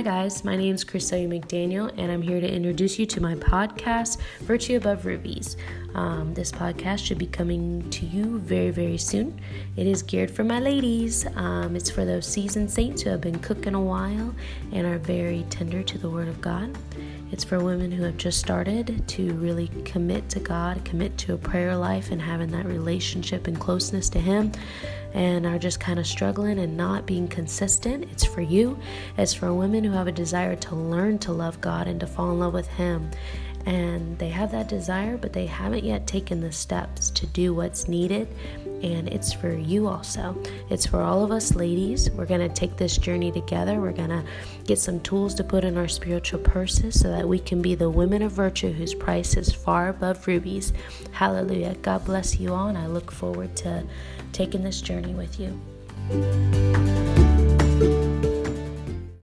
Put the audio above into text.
Hi, guys. My name is Christelia McDaniel, and I'm here to introduce you to my podcast, Virtue Above Rubies. Um, this podcast should be coming to you very, very soon. It is geared for my ladies. Um, it's for those seasoned saints who have been cooking a while and are very tender to the Word of God. It's for women who have just started to really commit to God, commit to a prayer life, and having that relationship and closeness to Him, and are just kind of struggling and not being consistent. It's for you. It's for women who have a desire to learn to love God and to fall in love with Him. And they have that desire, but they haven't yet taken the steps to do what's needed and it's for you also. It's for all of us ladies. We're going to take this journey together. We're going to get some tools to put in our spiritual purses so that we can be the women of virtue whose price is far above rubies. Hallelujah. God bless you all, and I look forward to taking this journey with you.